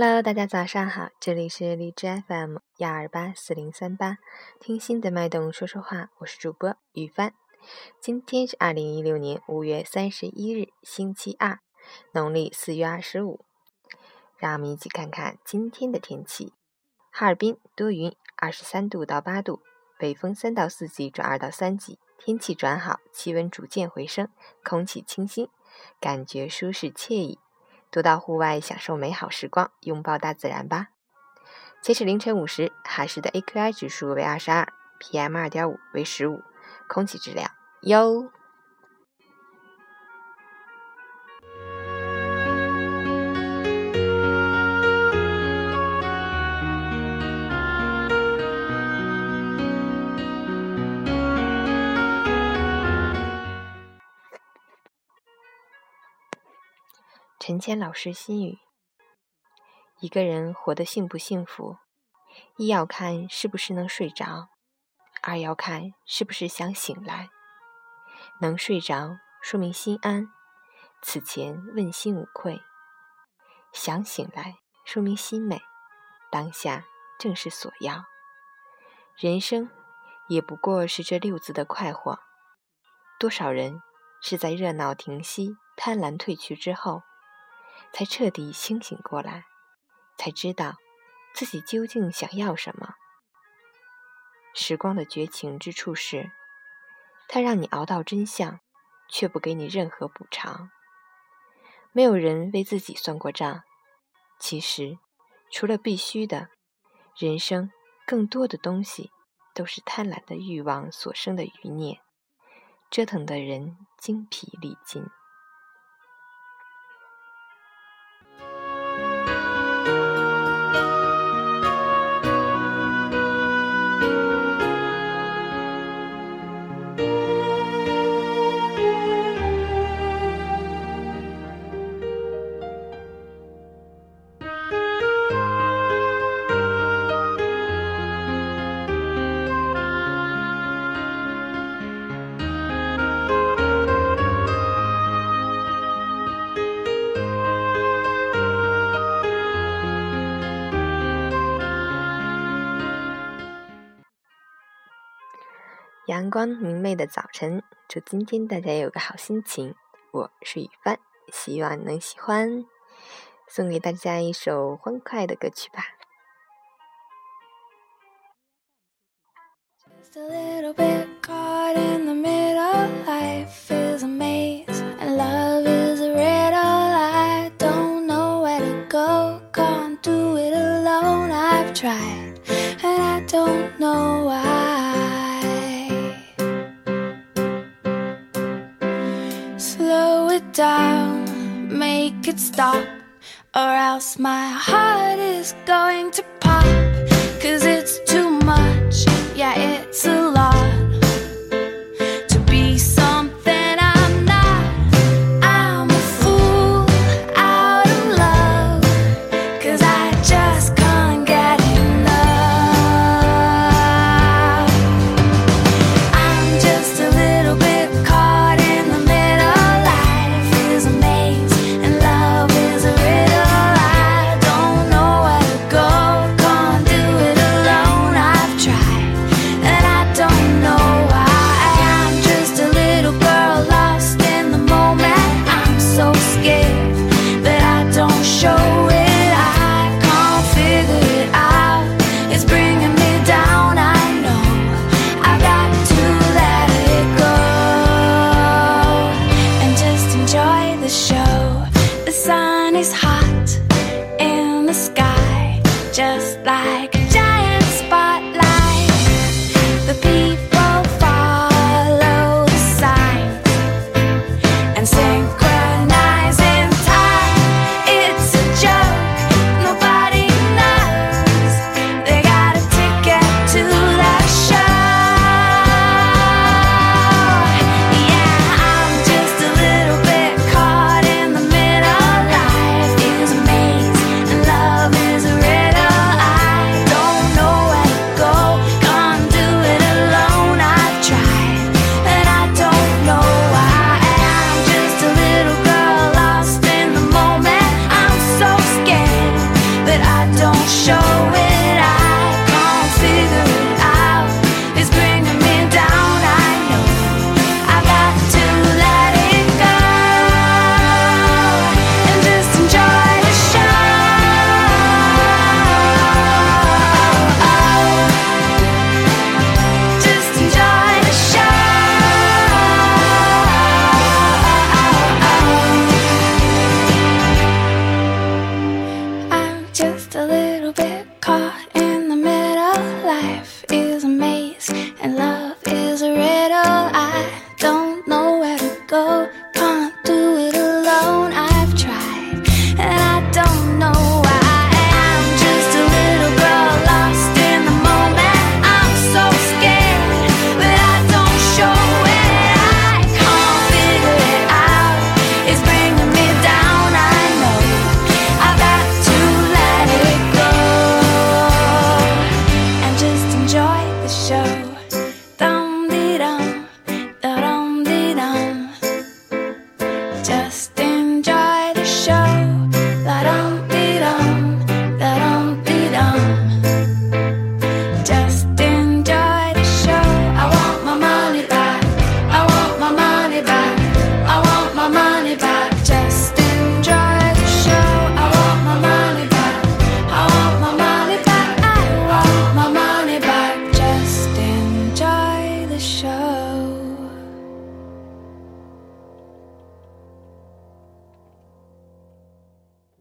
Hello，大家早上好，这里是荔枝 FM 幺二八四零三八，听心的脉动说说话，我是主播雨帆。今天是二零一六年五月三十一日，星期二，农历四月二十五。让我们一起看看今天的天气：哈尔滨多云，二十三度到八度，北风三到四级转二到三级，天气转好，气温逐渐回升，空气清新，感觉舒适惬意。多到户外享受美好时光，拥抱大自然吧。截止凌晨五时，海市的 AQI 指数为二十二，PM 二点五为十五，空气质量优。陈谦老师心语：一个人活得幸不幸福，一要看是不是能睡着，二要看是不是想醒来。能睡着，说明心安，此前问心无愧；想醒来，说明心美，当下正是所要。人生也不过是这六字的快活。多少人是在热闹停息、贪婪褪去之后。才彻底清醒过来，才知道自己究竟想要什么。时光的绝情之处是，它让你熬到真相，却不给你任何补偿。没有人为自己算过账。其实，除了必须的，人生更多的东西都是贪婪的欲望所生的余孽，折腾的人精疲力尽。阳光明媚的早晨，祝今天大家有个好心情。我是雨帆，希望能喜欢，送给大家一首欢快的歌曲吧。just a little bit caught in the middle life。Down, make it stop, or else my heart is going to pop. Cause it's too much, yeah, the show. The sun is hot.